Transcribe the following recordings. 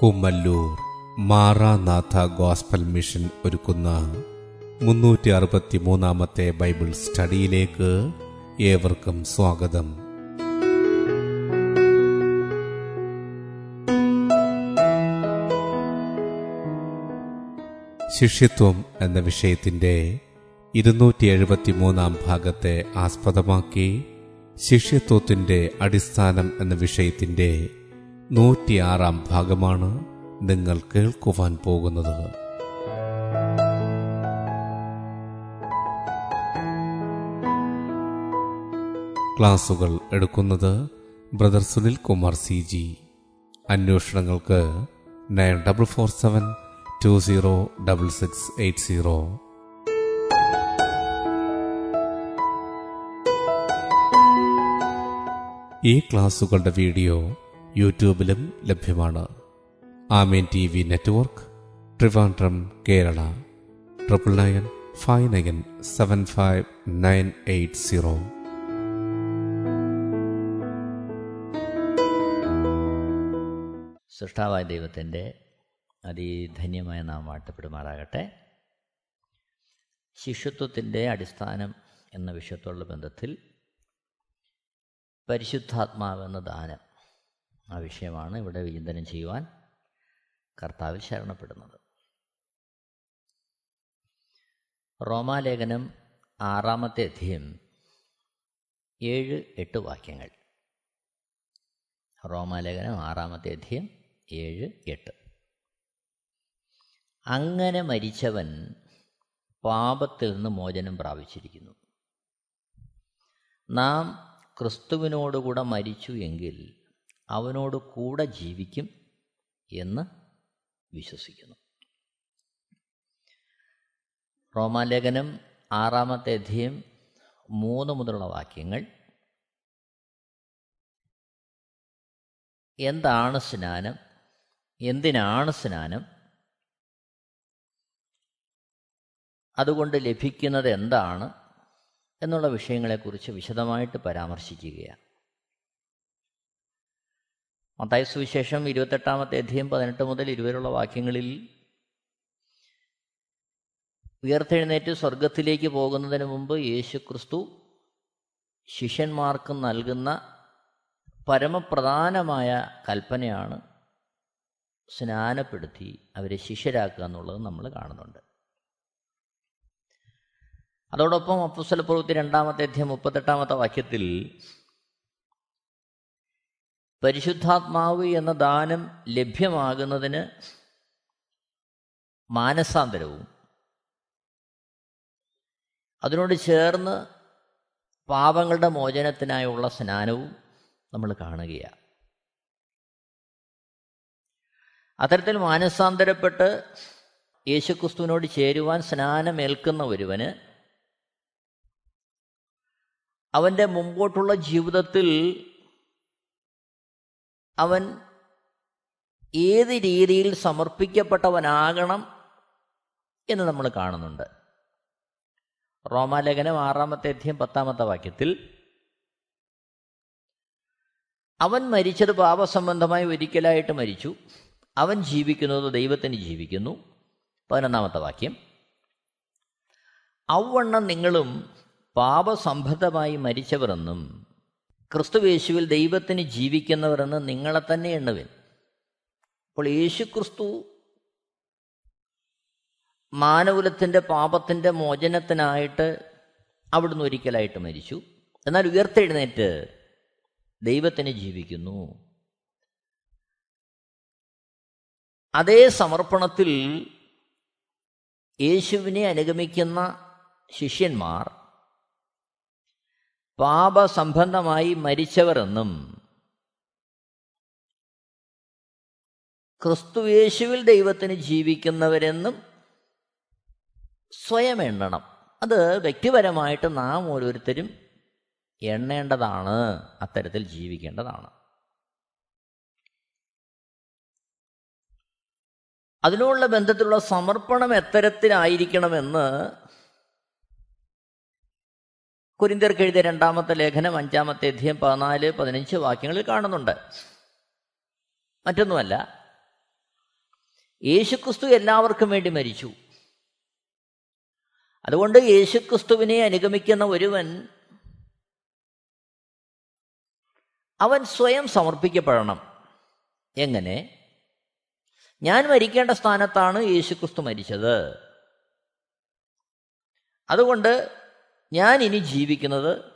Kummallur Maranatha gospel mission ഒരുക്കുന്ന മുന്നൂറ്റി അറുപത്തി മൂന്നാമത്തെ ബൈബിൾ സ്റ്റഡിയിലേക്ക് ഏവർക്കും സ്വാഗതം. ശിഷ്യത്വം എന്ന വിഷയത്തിന്റെ ഇരുന്നൂറ്റി എഴുപത്തി മൂന്നാം ഭാഗത്തെ ആസ്പദമാക്കി ശിഷ്യത്വത്തിന്റെ അടിസ്ഥാനം എന്ന വിഷയത്തിന്റെ നൂറ്റിയാറാം ഭാഗമാണ് നിങ്ങൾ കേൾക്കുവാൻ പോകുന്നത്. ക്ലാസുകൾ എടുക്കുന്നത് brother Sunil Kumar C G. അന്വേഷണങ്ങൾക്ക് nine double four seven two zero double six eight zero. ഈ ക്ലാസുകളുടെ വീഡിയോ യൂട്യൂബിലും ലഭ്യമാണ്. Amen T V network Trivandrum Kerala. Triple nine five nine seven five nine eight zero സൃഷ്ടാവായ ദൈവത്തിന്റെ അതിധന്യമായ നാം വാഴ്ത്തപ്പെടുമാറാകട്ടെ ശിഷ്യത്വത്തിന്റെ അടിസ്ഥാനം എന്ന വിഷയത്തോടുള്ള ബന്ധത്തിൽ പരിശുദ്ധാത്മാവെന്ന ദാനം ആ വിഷയമാണ് ഇവിടെ വിചിന്തനം ചെയ്യുവാൻ കർത്താവിൽ ശരണപ്പെടുന്നത്. റോമാലേഖനം ആറാമത്തെ അധ്യയം ഏഴ് എട്ട് വാക്യങ്ങൾ. റോമാലേഖനം ആറാമത്തെ അധ്യയം ഏഴ് എട്ട്. അങ്ങനെ മരിച്ചവൻ പാപത്തിൽ നിന്ന് മോചനം പ്രാപിച്ചിരിക്കുന്നു. നാം ക്രിസ്തുവിനോടുകൂടെ മരിച്ചു എങ്കിൽ അവനോട് കൂടെ ജീവിക്കും എന്ന് വിശ്വസിക്കുന്നു. റോമാലേഖനം ആറാമത്തെ അധ്യയം മൂന്ന് മുതലുള്ള വാക്യങ്ങൾ. എന്താണ് സ്നാനം? എന്തിനാണ് സ്നാനം? അതുകൊണ്ട് ലഭിക്കുന്നത് എന്താണ്? എന്നുള്ള വിഷയങ്ങളെക്കുറിച്ച് വിശദമായിട്ട് പരാമർശിക്കുകയാണ്. മത്തായ സുവിശേഷം ഇരുപത്തെട്ടാമത്തെ അധ്യയം പതിനെട്ട് മുതൽ ഇരുവരുള്ള വാക്യങ്ങളിൽ ഉയർത്തെഴുന്നേറ്റ് സ്വർഗത്തിലേക്ക് പോകുന്നതിന് മുമ്പ് യേശു ക്രിസ്തു ശിഷ്യന്മാർക്ക് നൽകുന്ന പരമപ്രധാനമായ കൽപ്പനയാണ് സ്നാനപ്പെടുത്തി അവരെ ശിഷ്യരാക്കുക എന്നുള്ളത് നമ്മൾ കാണുന്നുണ്ട്. അതോടൊപ്പം അപ്പുസ്വല പ്രവൃത്തി രണ്ടാമത്തെ അധ്യയം മുപ്പത്തെട്ടാമത്തെ വാക്യത്തിൽ പരിശുദ്ധാത്മാവ് എന്ന ദാനം ലഭ്യമാകുന്നതിന് മാനസാന്തരവും. അതിനോട് ചേർന്ന് പാപങ്ങളുടെ മോചനത്തിനായുള്ള സ്നാനവും നമ്മൾ കാണുകയാണ്. അത്തരത്തിൽ മാനസാന്തരപ്പെട്ട് യേശുക്രിസ്തുവിനോട് ചേരുവാൻ സ്നാനമേൽക്കുന്ന ഒരുവന് അവന്റെ മുമ്പോട്ടുള്ള ജീവിതത്തിൽ അവൻ ഏത് രീതിയിൽ സമർപ്പിക്കപ്പെട്ടവനാകണം എന്ന് നമ്മൾ കാണുന്നുണ്ട്. റോമാലേഖനം ആറാമത്തെ അധ്യയം പത്താമത്തെ വാക്യത്തിൽ അവൻ മരിച്ചത് പാപസംബന്ധമായി ഒരിക്കലായിട്ട് മരിച്ചു. അവൻ ജീവിക്കുന്നത് ദൈവത്തിന് ജീവിക്കുന്നു. പതിനൊന്നാമത്തെ വാക്യം അവണ്ണം നിങ്ങളും പാപസംബന്ധമായി മരിച്ചവരെന്നും ക്രിസ്തുവേശുവിൽ ദൈവത്തിന് ജീവിക്കുന്നവരെന്ന് നിങ്ങളെ തന്നെ എണ്ണുവിൻ. അപ്പോൾ യേശു ക്രിസ്തു മാനകുലത്തിന്റെ പാപത്തിന്റെ മോചനത്തിനായിട്ട് അവിടുന്ന് ഒരിക്കലായിട്ട് മരിച്ചു. എന്നാൽ ഉയർത്തെഴുന്നേറ്റ് ദൈവത്തിന് ജീവിക്കുന്നു. അതേ സമർപ്പണത്തിൽ യേശുവിനെ അനുഗമിക്കുന്ന ശിഷ്യന്മാർ പാപസംബന്ധമായി മരിച്ചവരെന്നും ക്രിസ്തുയേശുവിൽ ദൈവത്തിന് ജീവിക്കുന്നവരെന്നും സ്വയം എണ്ണണം. അത് വ്യക്തിപരമായിട്ട് നാം ഓരോരുത്തരും എണ്ണേണ്ടതാണ്. അത്തരത്തിൽ ജീവിക്കേണ്ടതാണ്. അതിനുള്ള ബന്ധത്തിലുള്ള സമർപ്പണം എത്തരത്തിലായിരിക്കണമെന്ന് കുരിന്തിയർക്ക് എഴുതിയ രണ്ടാമത്തെ ലേഖനം അഞ്ചാമത്തെ അധ്യയം പതിനാല് പതിനഞ്ച് വാക്യങ്ങളിൽ കാണുന്നുണ്ട്. മറ്റൊന്നുമല്ല യേശുക്രിസ്തു എല്ലാവർക്കും വേണ്ടി മരിച്ചു. അതുകൊണ്ട് യേശുക്രിസ്തുവിനെ അനുഗമിക്കുന്ന ഒരുവൻ അവൻ സ്വയം സമർപ്പിക്കപ്പെടണം. എങ്ങനെ? ഞാൻ മരിക്കേണ്ട സ്ഥാനത്താണ് യേശുക്രിസ്തു മരിച്ചത്. അതുകൊണ്ട് ഞാൻ ഇനി ജീവിക്കുന്നത്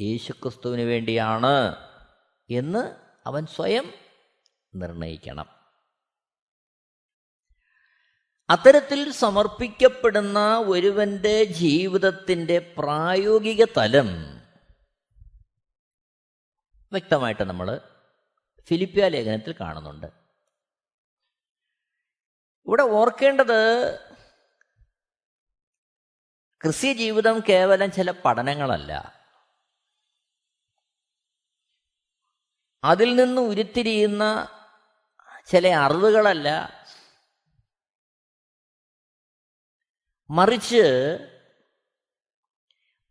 യേശുക്രിസ്തുവിന് വേണ്ടിയാണ് എന്ന് അവൻ സ്വയം നിർണയിക്കണം. അത്തരത്തിൽ സമർപ്പിക്കപ്പെടുന്ന ഒരുവന്റെ ജീവിതത്തിന്റെ പ്രായോഗിക തലം വ്യക്തമായിട്ട് നമ്മൾ ഫിലിപ്പിയ ലേഖനത്തിൽ കാണുന്നുണ്ട്. ഇവിടെ ഓർക്കേണ്ടത് ക്രിസ്ത്യ ജീവിതം കേവലം ചില പഠനങ്ങളല്ല. അതിൽ നിന്ന് ഉരുത്തിരിയുന്ന ചില അറിവുകളല്ല. മറിച്ച്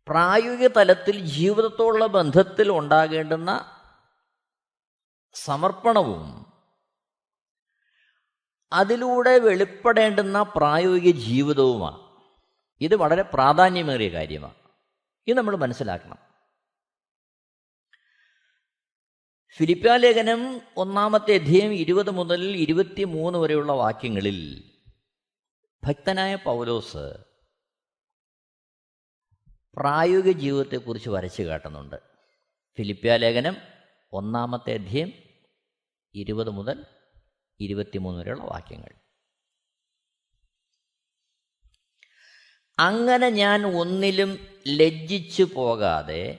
പ്രായോഗിക തലത്തിൽ ജീവിതത്തോടുള്ള ബന്ധത്തിൽ ഉണ്ടാകേണ്ടുന്ന സമർപ്പണവും അതിലൂടെ വെളിപ്പെടേണ്ടുന്ന പ്രായോഗിക ജീവിതവുമാണ്. ഇത് വളരെ പ്രാധാന്യമേറിയ കാര്യമാണ്. ഇത് നമ്മൾ മനസ്സിലാക്കണം. ഫിലിപ്പ ലേഖനം ഒന്നാമത്തെ അധ്യയം ഇരുപത് മുതൽ ഇരുപത്തി മൂന്ന് വരെയുള്ള വാക്യങ്ങളിൽ ഭക്തനായ പൗലോസ് പ്രായോഗിക ജീവിതത്തെക്കുറിച്ച് വരച്ചു കാട്ടുന്നുണ്ട്. ഫിലിപ്പിയ ലേഖനം ഒന്നാമത്തെ അധ്യയം ഇരുപത് മുതൽ ഇരുപത്തിമൂന്ന് വരെയുള്ള വാക്യങ്ങൾ. അങ്ങനെ ഞാൻ ഒന്നിലും ലജ്ജിച്ചു പോകാതെ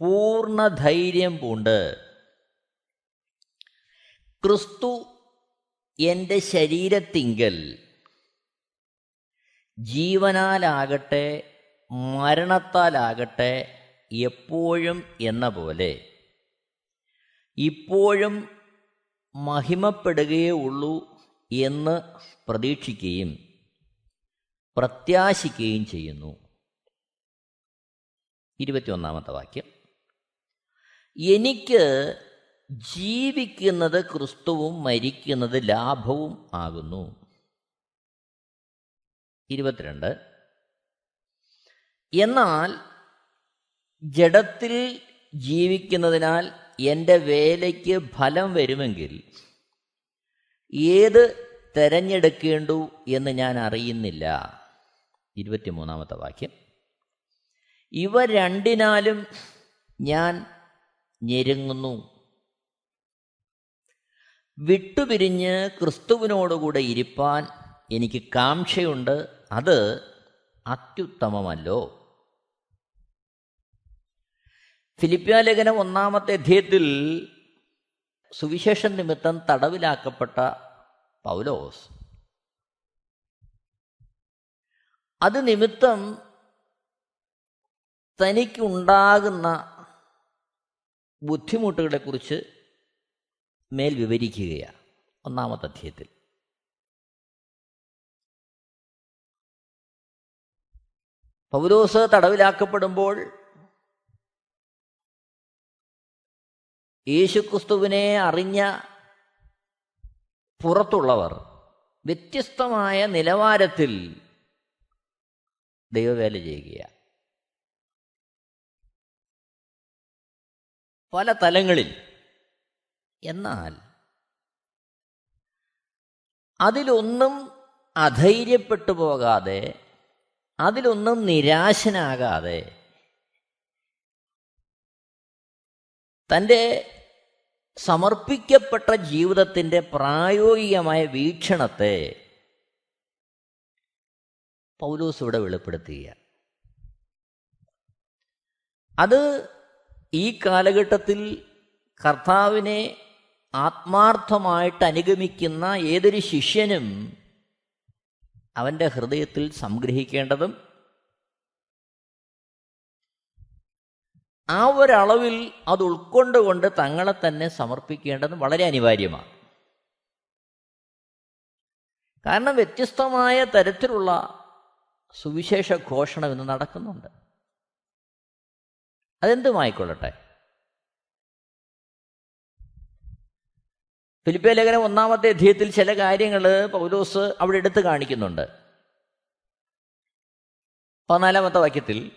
പൂർണ ധൈര്യം പൂണ്ട്. ക്രിസ്തു എന്റെ ശരീരത്തിങ്കൽ ജീവനാലാകട്ടെ മരണത്താലാകട്ടെ എപ്പോഴും എന്ന പോലെ. ഇപ്പോഴും മഹിമപ്പെടുകയേ ഉള്ളൂ എന്ന് പ്രതീക്ഷിക്കുകയും പ്രത്യാശിക്കുകയും ചെയ്യുന്നു. ഇരുപത്തിയൊന്നാമത്തെ വാക്യം. എനിക്ക് ജീവിക്കുന്നത് ക്രിസ്തുവും മരിക്കുന്നത് ലാഭവും ആകുന്നു. ഇരുപത്തിരണ്ട്. എന്നാൽ ജഡത്തിൽ ജീവിക്കുന്നതിനാൽ എന്റെ വേലയ്ക്ക് ഫലം വരുമെങ്കിൽ ഏത് തെരഞ്ഞെടുക്കേണ്ടു എന്ന് ഞാൻ അറിയുന്നില്ല. ഇരുപത്തിമൂന്നാമത്തെ വാക്യം. ഇവ രണ്ടിനാലും ഞാൻ ഞെരുങ്ങുന്നു. വിട്ടുപിരിഞ്ഞ് ക്രിസ്തുവിനോടുകൂടെ ഇരിപ്പാൻ എനിക്ക് കാംക്ഷയുണ്ട്. അത് അത്യുത്തമമല്ലോ. ഫിലിപ്പിയ ലേഖനം ഒന്നാമത്തെ അധ്യയത്തിൽ സുവിശേഷ നിമിത്തം തടവിലാക്കപ്പെട്ട പൗലോസ്. അത് നിമിത്തം തനിക്കുണ്ടാകുന്ന ബുദ്ധിമുട്ടുകളെക്കുറിച്ച് മേൽ വിവരിക്കുകയാണ് ഒന്നാമത്തെ അധ്യയത്തിൽ. പൗലോസ് തടവിലാക്കപ്പെടുമ്പോൾ യേശുക്രിസ്തുവിനെ അറിഞ്ഞ പുറത്തുള്ളവർ വ്യത്യസ്തമായ നിലവാരത്തിൽ ദൈവവേല ചെയ്യുക പല തലങ്ങളിൽ എന്നാൽ അതിലൊന്നും അധൈര്യപ്പെട്ടു പോകാതെ അതിലൊന്നും നിരാശനാകാതെ തന്റെ സമർപ്പിക്കപ്പെട്ട ജീവിതത്തിന്റെ പ്രായോഗികമായ വീക്ഷണത്തെ പൗലോസ് ഇവിടെ വെളിപ്പെടുത്തുക അത് ഈ കാലഘട്ടത്തിൽ കർത്താവിനെ ആത്മാർത്ഥമായിട്ട് അനുഗമിക്കുന്ന ഏതൊരു ശിഷ്യനും അവന്റെ ഹൃദയത്തിൽ സംഗ്രഹിക്കേണ്ടതും ആ ഒരളവിൽ അത് ഉൾക്കൊണ്ടുകൊണ്ട് തങ്ങളെ തന്നെ സമർപ്പിക്കേണ്ടതും വളരെ അനിവാര്യമാണ്. കാരണം വ്യത്യസ്തമായ തരത്തിലുള്ള സുവിശേഷ ഘോഷണം ഇന്ന് നടക്കുന്നുണ്ട്. അതെന്തുമായിക്കൊള്ളട്ടെ? ഫിലിപ്പിയ ലേഖനം ഒന്നാമത്തെ അധ്യയത്തിൽ ചില കാര്യങ്ങൾ പൗലോസ് അവിടെ എടുത്തു കാണിക്കുന്നുണ്ട്. പതിനാലാമത്തെ വാക്യത്തിൽ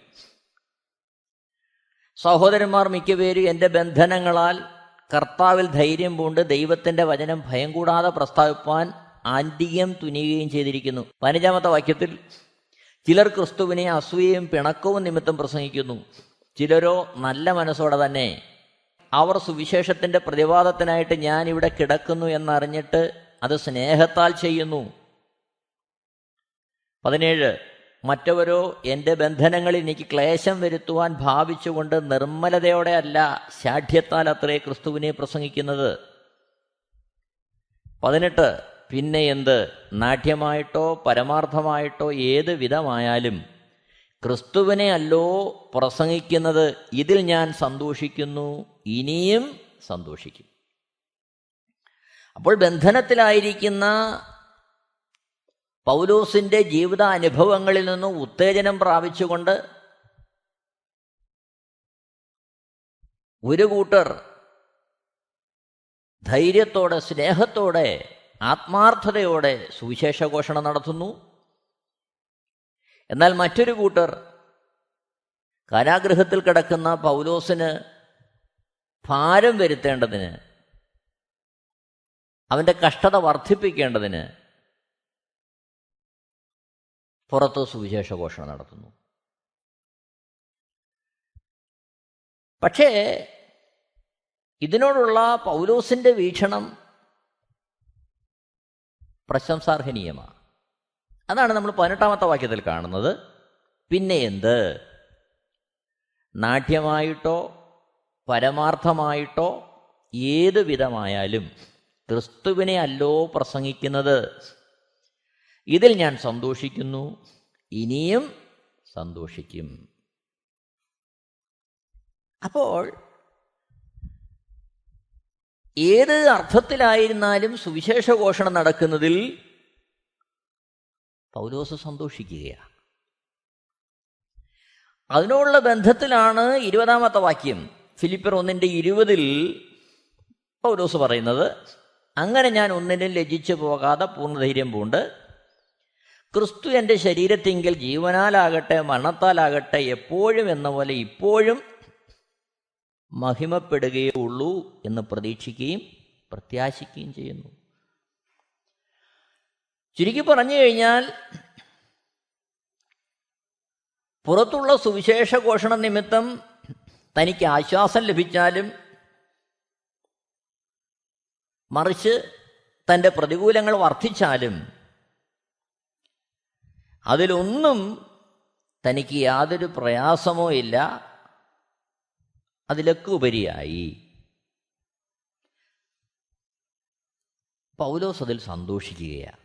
സഹോദരന്മാർ മിക്കപേരും എന്റെ ബന്ധനങ്ങളാൽ കർത്താവിൽ ധൈര്യം പൂണ്ട് ദൈവത്തിന്റെ വചനം ഭയം കൂടാതെ പ്രസ്താവിപ്പാൻ ആന്റിയം തുനിയുകയും ചെയ്തിരിക്കുന്നു. പതിനഞ്ചാമത്തെ വാക്യത്തിൽ ചിലർ ക്രിസ്തുവിനെ അസൂയയും പിണക്കവും നിമിത്തം പ്രസംഗിക്കുന്നു. ചിലരോ നല്ല മനസ്സോടെ തന്നെ. അവർ സുവിശേഷത്തിന്റെ പ്രതിവാദത്തിനായിട്ട് ഞാൻ ഇവിടെ കിടക്കുന്നു എന്നറിഞ്ഞിട്ട് അത് സ്നേഹത്താൽ ചെയ്യുന്നു. പതിനേഴ് മറ്റവരോ എന്റെ ബന്ധനങ്ങളിൽ എനിക്ക് ക്ലേശം വരുത്തുവാൻ ഭാവിച്ചുകൊണ്ട് നിർമ്മലതയോടെ അല്ല ശാഠ്യത്താൽ അത്രേ ക്രിസ്തുവിനെ പ്രസംഗിക്കുന്നത്. പതിനെട്ട് പിന്നെ എന്ത്? നാട്യമായിട്ടോ പരമാർത്ഥമായിട്ടോ ഏത് വിധമായാലും ക്രിസ്തുവിനെ അല്ലോ പ്രസംഗിക്കുന്നത് ഇതിൽ ഞാൻ സന്തോഷിക്കുന്നു ഇനിയും സന്തോഷിക്കും. അപ്പോൾ ബന്ധനത്തിലായിരിക്കുന്ന പൗലോസിന്റെ ജീവിതാനുഭവങ്ങളിൽ നിന്ന് ഉത്തേജനം പ്രാപിച്ചുകൊണ്ട് ഒരു കൂട്ടർ ധൈര്യത്തോടെ സ്നേഹത്തോടെ ആത്മാർത്ഥതയോടെ സുവിശേഷഘോഷണം നടത്തുന്നു. എന്നാൽ മറ്റൊരു കൂട്ടർ കാരാഗൃഹത്തിൽ കിടക്കുന്ന പൗലോസിന് ഭാരം വരുത്തേണ്ടതിന് അവന്റെ കഷ്ടത വർദ്ധിപ്പിക്കേണ്ടതിന് പുറത്ത് സുവിശേഷഘോഷണം നടത്തുന്നു. പക്ഷേ ഇതിനോടുള്ള പൗലോസിന്റെ വീക്ഷണം പ്രശംസാർഹനീയമാണ്. അതാണ് നമ്മൾ പതിനെട്ടാമത്തെ വാക്യത്തിൽ കാണുന്നത്. പിന്നെ എന്ത്? നാട്യമായിട്ടോ പരമാർത്ഥമായിട്ടോ ഏത് വിധമായാലും ക്രിസ്തുവിനെ അല്ലോ പ്രസംഗിക്കുന്നത്. ഇതിൽ ഞാൻ സന്തോഷിക്കുന്നു ഇനിയും സന്തോഷിക്കും. അപ്പോൾ ഏത് അർത്ഥത്തിലായിരുന്നാലും സുവിശേഷ ഘോഷണം നടക്കുന്നതിൽ പൗലോസ് സന്തോഷിക്കുകയാണ്. അതിനോടുള്ള ബന്ധത്തിലാണ് ഇരുപതാമത്തെ വാക്യം. ഫിലിപ്പർ ഒന്നിന്റെ ഇരുപതിൽ പൗലോസ് പറയുന്നത് അങ്ങനെ ഞാൻ ഒന്നിനും ലജിച്ചു പോകാതെ പൂർണധൈര്യം പൂണ്ട്. ക്രിസ്തു എന്റെ ശരീരത്തിങ്കിൽ ജീവനാലാകട്ടെ മരണത്താലാകട്ടെ എപ്പോഴും എന്ന പോലെ ഇപ്പോഴും മഹിമപ്പെടുകയേ ഉള്ളൂ എന്ന് പ്രതീക്ഷിക്കുകയും പ്രത്യാശിക്കുകയും ചെയ്യുന്നു. ചുരുക്കി പറഞ്ഞു കഴിഞ്ഞാൽ പുറത്തുള്ള സുവിശേഷ ഘോഷണ നിമിത്തം തനിക്ക് ആശ്വാസം ലഭിച്ചാലും മറിച്ച് തന്റെ പ്രതികൂലങ്ങൾ വർദ്ധിച്ചാലും അതിലൊന്നും തനിക്ക് യാതൊരു പ്രയാസമോ ഇല്ല. അതിലൊക്കെ ഉപരിയായി. പൗലോസ് അതിൽ സന്തോഷിക്കുകയാണ്.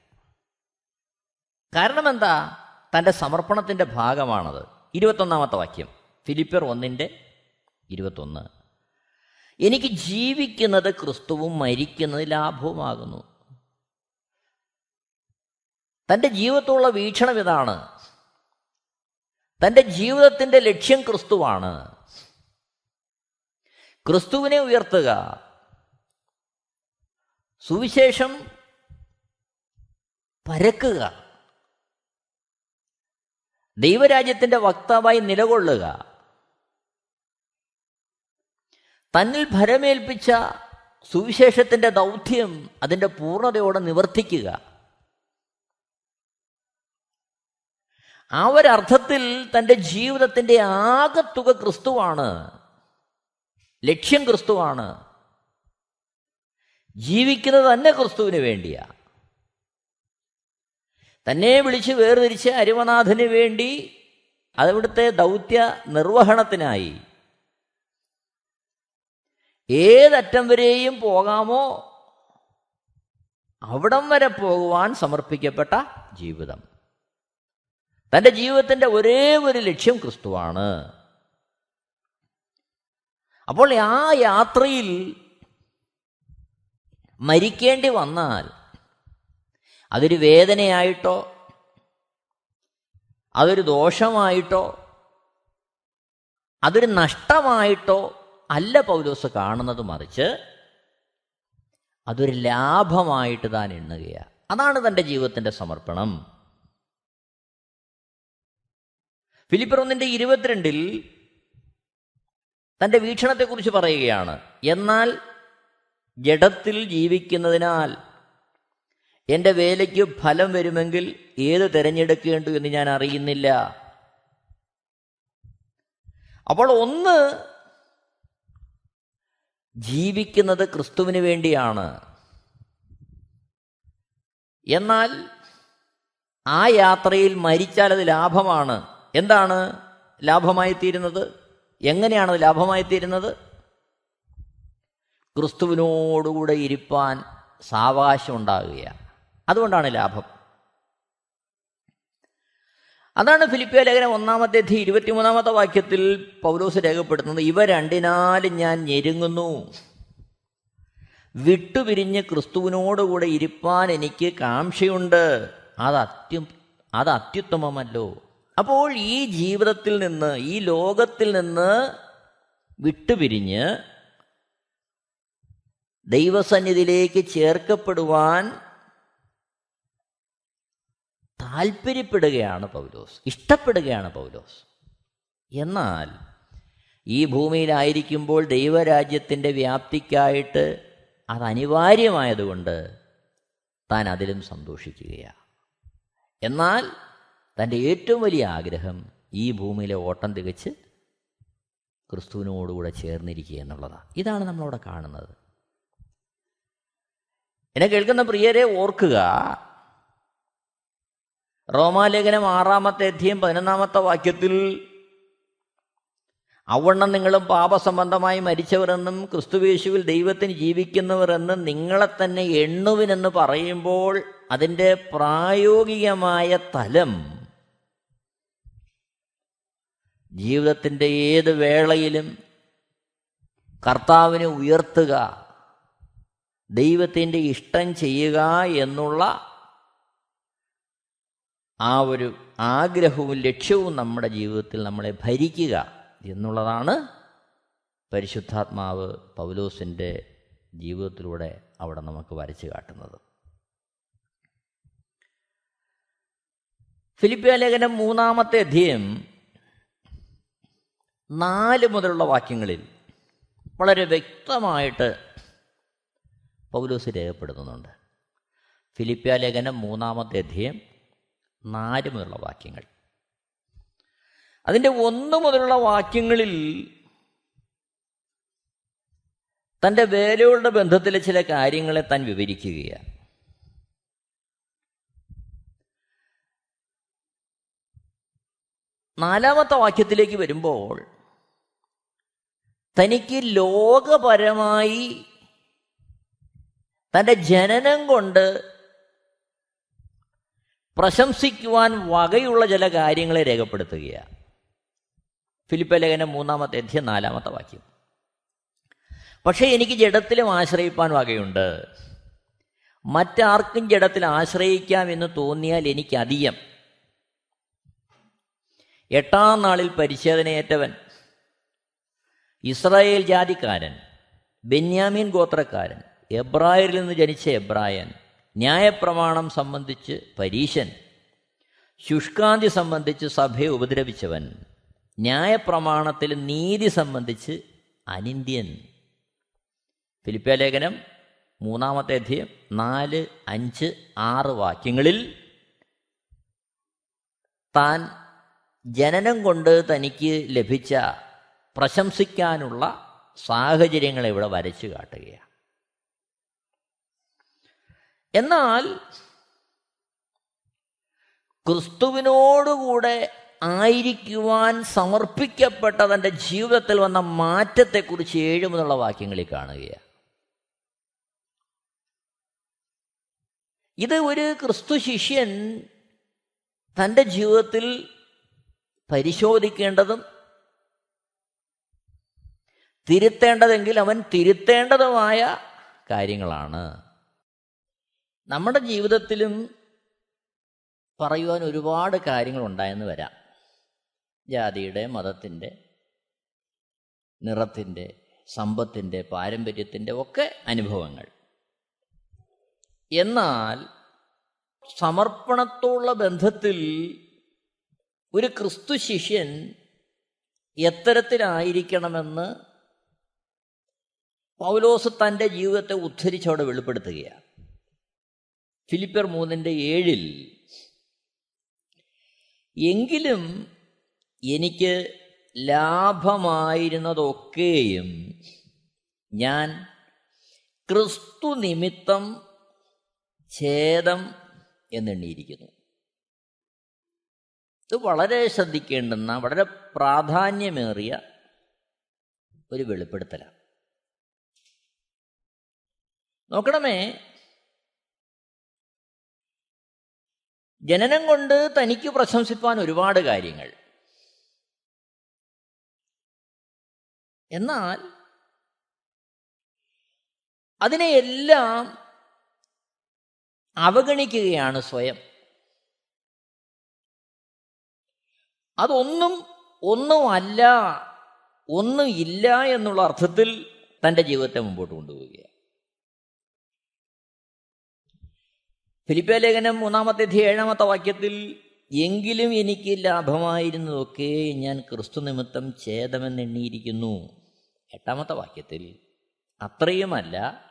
കാരണം എന്താ? തന്റെ സമർപ്പണത്തിന്റെ ഭാഗമാണത്. ഇരുപത്തൊന്നാമത്തെ വാക്യം. ഫിലിപ്പിയർ ഒന്നിന്റെ ഇരുപത്തൊന്ന്. എനിക്ക് ജീവിക്കുന്നത് ക്രിസ്തുവും മരിക്കുന്നത് ലാഭവുമാകുന്നു. തന്റെ ജീവിതത്തോടുള്ള വീക്ഷണം ഇതാണ്. തന്റെ ജീവിതത്തിന്റെ ലക്ഷ്യം ക്രിസ്തുവാണ്. ക്രിസ്തുവിനെ ഉയർത്തുക. സുവിശേഷം പരക്കുക. ദൈവരാജ്യത്തിന്റെ വക്താവായി നിലകൊള്ളുക. തന്നിൽ ഭരമേൽപ്പിച്ച സുവിശേഷത്തിന്റെ ദൗത്യം അതിന്റെ പൂർണതയോടെ നിവർത്തിക്കുക. ആ ഒരർത്ഥത്തിൽ തന്റെ ജീവിതത്തിന്റെ ആകത്തുക ക്രിസ്തുവാണ്. ലക്ഷ്യം ക്രിസ്തുവാണ്. ജീവിക്കുന്നത് തന്നെ ക്രിസ്തുവിന് വേണ്ടിയാ. തന്നെ വിളിച്ച് വേർതിരിച്ച് അരുവനാഥന് വേണ്ടി അവിടുത്തെ ദൗത്യ നിർവഹണത്തിനായി ഏതറ്റം വരെയും പോകാമോ അവിടം വരെ പോകുവാൻ സമർപ്പിക്കപ്പെട്ട ജീവിതം. തന്റെ ജീവിതത്തിന്റെ ഒരേ ഒരു ലക്ഷ്യം ക്രിസ്തുവാണ്. അപ്പോൾ ആ യാത്രയിൽ മരിക്കേണ്ടി വന്നാൽ അതൊരു വേദനയായിട്ടോ അതൊരു ദോഷമായിട്ടോ അതൊരു നഷ്ടമായിട്ടോ അല്ല പൗലോസ് കാണുന്നത് മറിച്ച് അതൊരു ലാഭമായിട്ട് താൻ എണ്ണുകയാണ്. അതാണ് തന്റെ ജീവിതത്തിന്റെ സമർപ്പണം. ഫിലിപ്പർ ഒന്നിന്റെ ഇരുപത്തിരണ്ടിൽ തന്റെ വീക്ഷണത്തെക്കുറിച്ച് പറയുകയാണ് എന്നാൽ ജഡത്തിൽ ജീവിക്കുന്നതിനാൽ എന്റെ വേലയ്ക്ക് ഫലം വരുമെങ്കിൽ ഏത് തിരഞ്ഞെടുക്കേണ്ടു എന്ന് ഞാൻ അറിയുന്നില്ല. അപ്പോൾ ഒന്ന് ജീവിക്കുന്നത് ക്രിസ്തുവിന് വേണ്ടിയാണ്. എന്നാൽ ആ യാത്രയിൽ മരിച്ചാൽ അത് ലാഭമാണ്. എന്താണ് ലാഭമായി തീരുന്നത് എങ്ങനെയാണ് ലാഭമായി തീരുന്നത്? ക്രിസ്തുവിനോടുകൂടെ ഇരിപ്പാൻ സാവകാശം ഉണ്ടാകുകയാണ് അതുകൊണ്ടാണ് ലാഭം. അതാണ് ഫിലിപ്പിയ ലേഖനം ഒന്നാമത്തെ അധ്യയം ഇരുപത്തിമൂന്നാമത്തെ വാക്യത്തിൽ പൗലോസ് രേഖപ്പെടുത്തുന്നത്. ഇവ രണ്ടിനാലും ഞാൻ ഞെരുങ്ങുന്നു. വിട്ടുപിരിഞ്ഞ് ക്രിസ്തുവിനോടുകൂടെ ഇരിപ്പാൻ എനിക്ക് കാംക്ഷയുണ്ട്. അത് അത്യു അത് അത്യുത്തമമല്ലോ. അപ്പോൾ ഈ ജീവിതത്തിൽ നിന്ന് ഈ ലോകത്തിൽ നിന്ന് വിട്ടുപിരിഞ്ഞ് ദൈവസന്നിധിയിലേക്ക് ചേർക്കപ്പെടുവാൻ താല്പര്യപ്പെടുകയാണ് പൗലോസ്. ഇഷ്ടപ്പെടുകയാണ് പൗലോസ്. എന്നാൽ ഈ ഭൂമിയിലായിരിക്കുമ്പോൾ ദൈവരാജ്യത്തിന്റെ വ്യാപ്തിക്കായിട്ട് അത് അനിവാര്യമായതുകൊണ്ട് താൻ അതിലും സന്തോഷിക്കുകയാണ്. എന്നാൽ തന്റെ ഏറ്റവും വലിയ ആഗ്രഹം ഈ ഭൂമിയിലെ ഓട്ടം തികച്ച് ക്രിസ്തുവിനോടുകൂടെ ചേർന്നിരിക്കുക എന്നുള്ളതാണ്. ഇതാണ് നമ്മളവിടെ കാണുന്നത്. എന്നെ കേൾക്കുന്ന പ്രിയരെ ഓർക്കുക റോമാലേഖനം ആറാമത്തെ അധ്യയം പതിനൊന്നാമത്തെ വാക്യത്തിൽ അവണ്ണം നിങ്ങളും പാപസംബന്ധമായി മരിച്ചവരെന്നും ക്രിസ്തുവേശുവിൽ ദൈവത്തിന് ജീവിക്കുന്നവരെന്നും നിങ്ങളെ തന്നെ എണ്ണുവിനെന്ന് പറയുമ്പോൾ അതിന്റെ പ്രായോഗികമായ തലം ജീവിതത്തിന്റെ ഏത് വേളയിലും കർത്താവിനെ ഉയർത്തുക ദൈവത്തിന്റെ ഇഷ്ടം ചെയ്യുക എന്നുള്ള ആ ഒരു ആഗ്രഹവും ലക്ഷ്യവും നമ്മുടെ ജീവിതത്തിൽ നമ്മളെ ഭരിക്കുക എന്നുള്ളതാണ് പരിശുദ്ധാത്മാവ് പൗലോസിന്റെ ജീവിതത്തിലൂടെ അവിടെ നമുക്ക് വരച്ചു കാട്ടുന്നത്. ഫിലിപ്പിയ ലേഖനം മൂന്നാമത്തെ അധ്യയം നാല് മുതലുള്ള വാക്യങ്ങളിൽ വളരെ വ്യക്തമായിട്ട് പൗലോസ് രേഖപ്പെടുത്തുന്നുണ്ട്. ഫിലിപ്പ്യ ലേഖനം മൂന്നാമത്തെ അധ്യയം നാല് മുതലുള്ള വാക്യങ്ങൾ. അതിന്റെ ഒന്ന് മുതലുള്ള വാക്യങ്ങളിൽ തന്റെ വേലയുടെ ബന്ധത്തിലെ ചില കാര്യങ്ങളെ താൻ വിവരിക്കുകയാണ്. നാലാമത്തെ വാക്യത്തിലേക്ക് വരുമ്പോൾ തനിക്ക് ലോകപരമായി തന്റെ ജനനം കൊണ്ട് പ്രശംസിക്കുവാൻ വകയുള്ള ചില കാര്യങ്ങളെ രേഖപ്പെടുത്തുകയാണ് ഫിലിപ്പ ലേഖനം മൂന്നാമത്തെ അധ്യയം നാലാമത്തെ വാക്യം. പക്ഷേ എനിക്ക് ജഡത്തിലും ആശ്രയിപ്പാൻ വകയുണ്ട്. മറ്റാർക്കും ജഡത്തിൽ ആശ്രയിക്കാം എന്ന് തോന്നിയാൽ എനിക്കധികം. എട്ടാം നാളിൽ പരിച്ഛേദനയേറ്റവൻ ഇസ്രായേൽ ജാതിക്കാരൻ ബെന്യാമീൻ ഗോത്രക്കാരൻ എബ്രായരിൽ നിന്ന് ജനിച്ച എബ്രായൻ ന്യായപ്രമാണം സംബന്ധിച്ച് പരീശൻ ശുഷ്കാന്തി സംബന്ധിച്ച് സഭയെ ഉപദ്രവിച്ചവൻ ന്യായപ്രമാണത്തിൽ നീതി സംബന്ധിച്ച് അനിന്ത്യൻ. ഫിലിപ്പിയ ലേഖനം മൂന്നാമത്തെ അധ്യയം നാല് അഞ്ച് ആറ് വാക്യങ്ങളിൽ താൻ ജനനം കൊണ്ട് തനിക്ക് ലഭിച്ച പ്രശംസിക്കാനുള്ള സാഹചര്യങ്ങളെ ഇവിടെ വരച്ചു കാട്ടുകയാണ്. എന്നാൽ ക്രിസ്തുവിനോടുകൂടെ ആയിരിക്കുവാൻ സമർപ്പിക്കപ്പെട്ട തന്റെ ജീവിതത്തിൽ വന്ന മാറ്റത്തെക്കുറിച്ച് ഏഴ് മുതലുള്ള വാക്യങ്ങളിൽ കാണുകയാണ്. ഇത് ഒരു ക്രിസ്തു ശിഷ്യൻ തന്റെ ജീവിതത്തിൽ പരിശോധിക്കേണ്ടതും തിരുത്തേണ്ടതെങ്കിൽ അവൻ തിരുത്തേണ്ടതുമായ കാര്യങ്ങളാണ്. നമ്മുടെ ജീവിതത്തിലും പറയുവാൻ ഒരുപാട് കാര്യങ്ങൾ ഉണ്ടായെന്ന് വരാം. ജാതിയുടെ മതത്തിന്റെ നിറത്തിന്റെ സമ്പത്തിന്റെ പാരമ്പര്യത്തിന്റെ ഒക്കെ അനുഭവങ്ങൾ. എന്നാൽ സമർപ്പണത്തോടുള്ള ബന്ധത്തിൽ ഒരു ക്രിസ്തു ശിഷ്യൻ എത്തരത്തിലായിരിക്കണമെന്ന് പൗലോസ് തന്റെ ജീവിതത്തെ ഉദ്ധരിച്ചവിടെ വെളിപ്പെടുത്തുകയാണ്. ഫിലിപ്പർ മൂന്നിന്റെ ഏഴിൽ എങ്കിലും എനിക്ക് ലാഭമായിരുന്നതൊക്കെയും ഞാൻ ക്രിസ്തു നിമിത്തം ഛേദം എന്നെണ്ണിയിരിക്കുന്നു. ഇത് വളരെ ശ്രദ്ധിക്കേണ്ടുന്ന വളരെ പ്രാധാന്യമേറിയ ഒരു വെളിപ്പെടുത്തലാണ്. നോക്കണമേ. ജനനം കൊണ്ട് തനിക്ക് പ്രശംസിപ്പാൻ ഒരുപാട് കാര്യങ്ങൾ. എന്നാൽ അതിനെയെല്ലാം അവഗണിക്കുകയാണ് സ്വയം. അതൊന്നും ഒന്നുമല്ല ഒന്നും ഇല്ല എന്നുള്ള അർത്ഥത്തിൽ തന്റെ ജീവിതത്തെ മുമ്പോട്ട് കൊണ്ടുപോവുകയാണ് ഫിലിപ്പ ലേഖനം മൂന്നാമത്തെ ഏഴാമത്തെ വാക്യത്തിൽ എങ്കിലും എനിക്ക് ലാഭമായിരുന്നതൊക്കെ ഞാൻ ക്രിസ്തു നിമിത്തം ഛേദമെന്നെണ്ണിയിരിക്കുന്നു. എട്ടാമത്തെ വാക്യത്തിൽ അത്രയുമല്ല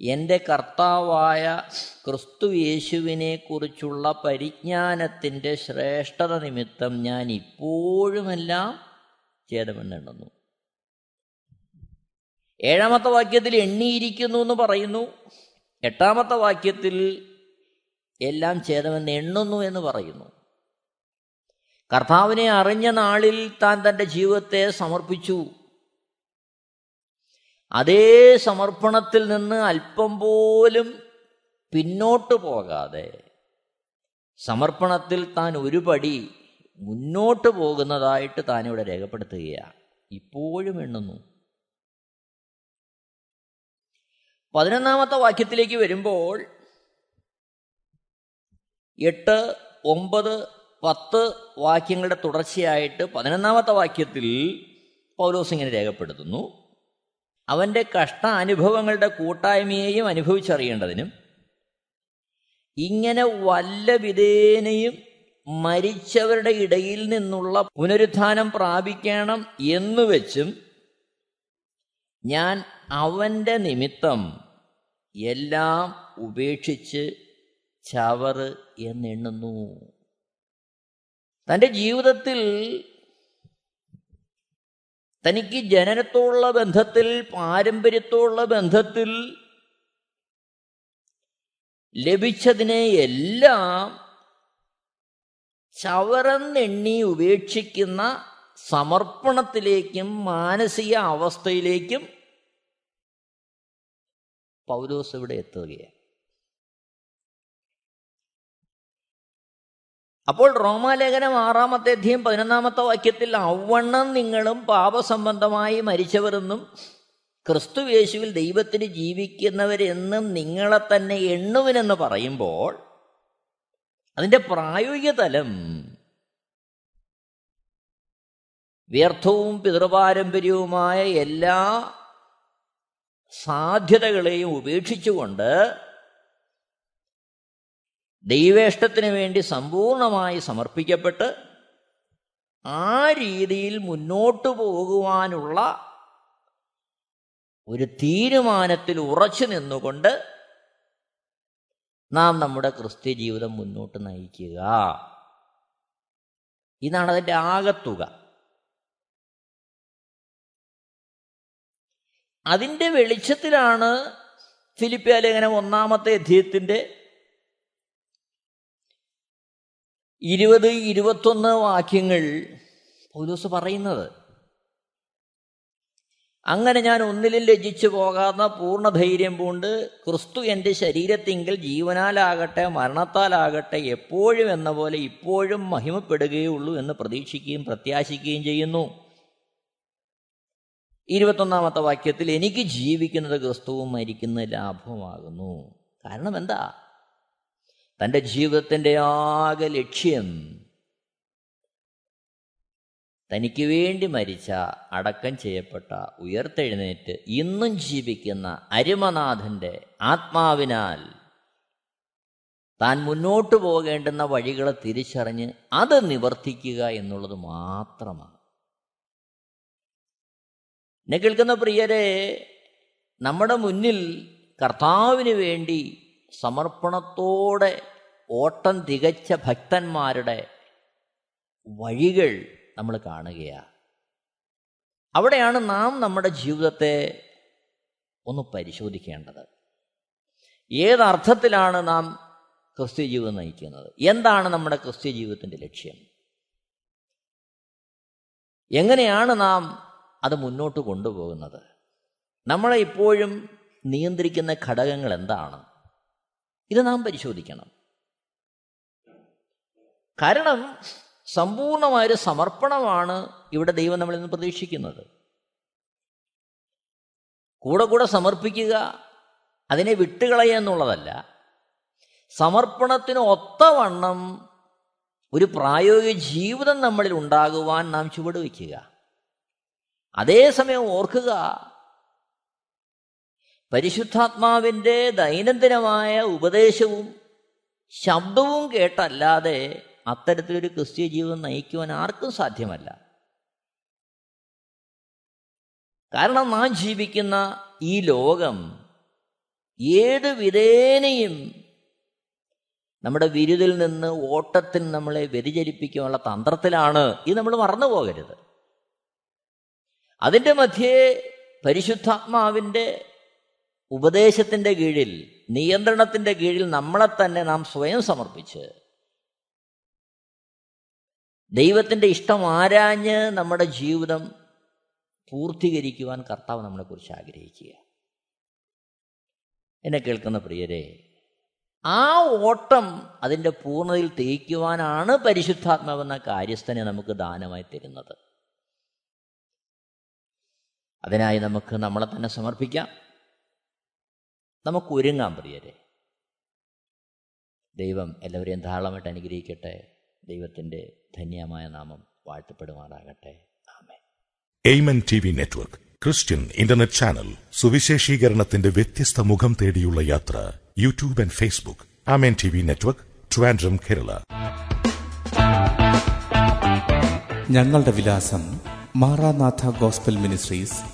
എന്റെ കർത്താവായ ക്രിസ്തു യേശുവിനെ കുറിച്ചുള്ള പരിജ്ഞാനത്തിന്റെ ശ്രേഷ്ഠത നിമിത്തം ഞാൻ ഇപ്പോഴുമെല്ലാം ഛേദമെന്നെണ്ണുന്നു. ഏഴാമത്തെ വാക്യത്തിൽ എണ്ണിയിരിക്കുന്നു എന്ന് പറയുന്നു. എട്ടാമത്തെ വാക്യത്തിൽ എല്ലാം ഛേദമെന്ന് എണ്ണുന്നു എന്ന് പറയുന്നു. കർത്താവിനെ അറിഞ്ഞ നാളിൽ താൻ തന്റെ ജീവിതത്തെ സമർപ്പിച്ചു. അതേ സമർപ്പണത്തിൽ നിന്ന് അല്പം പോലും പിന്നോട്ട് പോകാതെ സമർപ്പണത്തിൽ താൻ ഒരു പടി മുന്നോട്ട് പോകുന്നതായിട്ട് താനിവിടെ രേഖപ്പെടുത്തുകയാണ്. ഇപ്പോഴും എണ്ണുന്നു. പതിനൊന്നാമത്തെ വാക്യത്തിലേക്ക് വരുമ്പോൾ എട്ട് ഒമ്പത് പത്ത് വാക്യങ്ങളുടെ തുടർച്ചയായിട്ട് പതിനൊന്നാമത്തെ വാക്യത്തിൽ പൗലോസ് ഇങ്ങനെ രേഖപ്പെടുത്തുന്നു. അവന്റെ കഷ്ട അനുഭവങ്ങളുടെ കൂട്ടായ്മയെയും അനുഭവിച്ചറിയേണ്ടതിനും ഇങ്ങനെ വല്ല വിധേനയും മരിച്ചവരുടെ ഇടയിൽ നിന്നുള്ള പുനരുത്ഥാനം പ്രാപിക്കണം എന്നുവെച്ചും ഞാൻ അവന്റെ നിമിത്തം എല്ലാം ഉപേക്ഷിച്ച് ചവറ് എന്നെണ്ണുന്നു. തന്റെ ജീവിതത്തിൽ തനിക്ക് ജനനത്തോടുള്ള ബന്ധത്തിൽ പാരമ്പര്യത്തോടുള്ള ബന്ധത്തിൽ ലഭിച്ചതിനെ എല്ലാം ചവറന്നെണ്ണി ഉപേക്ഷിക്കുന്ന സമർപ്പണത്തിലേക്കും മാനസിക അവസ്ഥയിലേക്കും പൗലോസ് ഇവിടെ എത്തുകയാണ്. അപ്പോൾ റോമാലേഖനം ആറാമത്തെ അധ്യയം പതിനൊന്നാമത്തെ വാക്യത്തിൽ അവണ്ണം നിങ്ങളും പാപസംബന്ധമായി മരിച്ചവരെന്നും ക്രിസ്തു യേശുവിൽ ദൈവത്തിന് ജീവിക്കുന്നവരെന്നും നിങ്ങളെ തന്നെ എണ്ണുവിനെന്ന് പറയുമ്പോൾ അതിന്റെ പ്രായോഗിക തലം വ്യർത്ഥവും പിതൃപാരമ്പര്യവുമായ എല്ലാ സാധ്യതകളെയും ഉപേക്ഷിച്ചുകൊണ്ട് ദൈവേഷ്ടത്തിന് വേണ്ടി സമ്പൂർണമായി സമർപ്പിക്കപ്പെട്ട് ആ രീതിയിൽ മുന്നോട്ട് പോകുവാനുള്ള ഒരു തീരുമാനത്തിൽ ഉറച്ചു നിന്നുകൊണ്ട് നാം നമ്മുടെ ക്രിസ്ത്യ ജീവിതം മുന്നോട്ട് നയിക്കുക. ഇതാണ് അതിന്റെ ആകത്തുക. അതിന്റെ വെളിച്ചത്തിലാണ് ഫിലിപ്പിയ ലേഖനം ഒന്നാമത്തെ അധ്യയത്തിന്റെ ഇരുപത് ഇരുപത്തൊന്ന് വാക്യങ്ങൾ പൗലോസ് പറയുന്നത്. അങ്ങനെ ഞാൻ ഒന്നിലും ലജിച്ചു പോകാത്ത പൂർണധൈര്യം പൂണ്ട് ക്രിസ്തു എന്റെ ശരീരത്തിങ്കിൽ ജീവനാലാകട്ടെ മരണത്താലാകട്ടെ എപ്പോഴും എന്ന പോലെ ഇപ്പോഴും മഹിമപ്പെടുകയുള്ളൂ എന്ന് പ്രതീക്ഷിക്കുകയും പ്രത്യാശിക്കുകയും ചെയ്യുന്നു. ഇരുപത്തൊന്നാമത്തെ വാക്യത്തിൽ എനിക്ക് ജീവിക്കുന്നത് ക്രിസ്തുവും മരിക്കുന്ന ലാഭമാകുന്നു കാരണം എന്താ? തന്റെ ജീവിതത്തിന്റെ ആകെ ലക്ഷ്യം തനിക്ക് വേണ്ടി മരിച്ച അടക്കം ചെയ്യപ്പെട്ട ഉയർത്തെഴുന്നേറ്റ് ഇന്നും ജീവിക്കുന്ന അരുമനാഥന്റെ ആത്മാവിനാൽ താൻ മുന്നോട്ട് പോകേണ്ടുന്ന വഴികളെ തിരിച്ചറിഞ്ഞ് അത് നിവർത്തിക്കുക എന്നുള്ളത് മാത്രമാണ്. എന്നെ കേൾക്കുന്ന പ്രിയരെ നമ്മുടെ മുന്നിൽ കർത്താവിന് വേണ്ടി സമർപ്പണത്തോടെ ഓട്ടം തികച്ച ഭക്തന്മാരുടെ വഴികൾ നമ്മൾ കാണുകയാണ്. അവിടെയാണ് നാം നമ്മുടെ ജീവിതത്തെ ഒന്ന് പരിശോധിക്കേണ്ടത്. ഏതർത്ഥത്തിലാണ് നാം ക്രിസ്ത്യ ജീവിതം നയിക്കുന്നത്? എന്താണ് നമ്മുടെ ക്രിസ്ത്യ ജീവിതത്തിന്റെ ലക്ഷ്യം? എങ്ങനെയാണ് നാം അത് മുന്നോട്ട് കൊണ്ടുപോകുന്നത്. നമ്മളെ ഇപ്പോഴും നിയന്ത്രിക്കുന്ന ഘടകങ്ങൾ എന്താണ്? ഇത് നാം പരിശോധിക്കണം. കാരണം സമ്പൂർണമായൊരു സമർപ്പണമാണ് ഇവിടെ ദൈവം നമ്മളിൽ നിന്ന് പ്രതീക്ഷിക്കുന്നത്. കൂടെ കൂടെ സമർപ്പിക്കുക അതിനെ വിട്ടുകളയുക എന്നുള്ളതല്ല. സമർപ്പണത്തിന് ഒത്തവണ്ണം ഒരു പ്രായോഗിക ജീവിതം നമ്മളിൽ ഉണ്ടാകുവാൻ നാം ചുവടുവെക്കുക അതേസമയം ഓർക്കുക പരിശുദ്ധാത്മാവിന്റെ ദൈനംദിനമായ ഉപദേശവും ശബ്ദവും കേട്ടല്ലാതെ അത്തരത്തിലൊരു ക്രിസ്ത്യ ജീവിതം നയിക്കുവാൻ ആർക്കും സാധ്യമല്ല. കാരണം നാം ജീവിക്കുന്ന ഈ ലോകം ഏത് വിധേനയും നമ്മുടെ വിരുതിൽ നിന്ന് ഓട്ടത്തിൽ നമ്മളെ വ്യതിചരിപ്പിക്കാനുള്ള തന്ത്രത്തിലാണ്. ഇത് നമ്മൾ മറന്നു പോകരുത് അതിന്റെ മധ്യേ പരിശുദ്ധാത്മാവിന്റെ ഉപദേശത്തിന്റെ കീഴിൽ നിയന്ത്രണത്തിന്റെ കീഴിൽ നമ്മളെ തന്നെ നാം സ്വയം സമർപ്പിച്ച് ദൈവത്തിന്റെ ഇഷ്ടം ആരാഞ്ഞ് നമ്മുടെ ജീവിതം പൂർത്തീകരിക്കുവാൻ കർത്താവ് നമ്മളെക്കുറിച്ച് ആഗ്രഹിക്കുക. എന്നെ കേൾക്കുന്ന പ്രിയരെ ആ ഓട്ടം അതിന്റെ പൂർണതയിൽ തേക്കുവാനാണ് പരിശുദ്ധാത്മാവെന്ന കാര്യസ്ഥനെ നമുക്ക് ദാനമായി തരുന്നത്. അതിനായി നമുക്ക് നമ്മളെ തന്നെ സമർപ്പിക്കാം. നമുക്ക് ഒരുങ്ങാം പ്രിയരെ. ദൈവം എല്ലാവരെയും ധാരാളമായിട്ട് അനുഗ്രഹിക്കട്ടെ. ദൈവത്തിന്റെ ധന്യമായ നാമം വാഴ്ത്തപ്പെടുമാറാകട്ടെ. ആമേ Amen T V network Christian internet channel സുവിശേഷീകരണത്തിന്റെ വ്യത്യസ്ത മുഖം തേടിയുള്ള യാത്ര YouTube and Facebook. Amen T V network Trivandrum Kerala. ഞങ്ങളുടെ വിലാസം Maranatha gospel ministries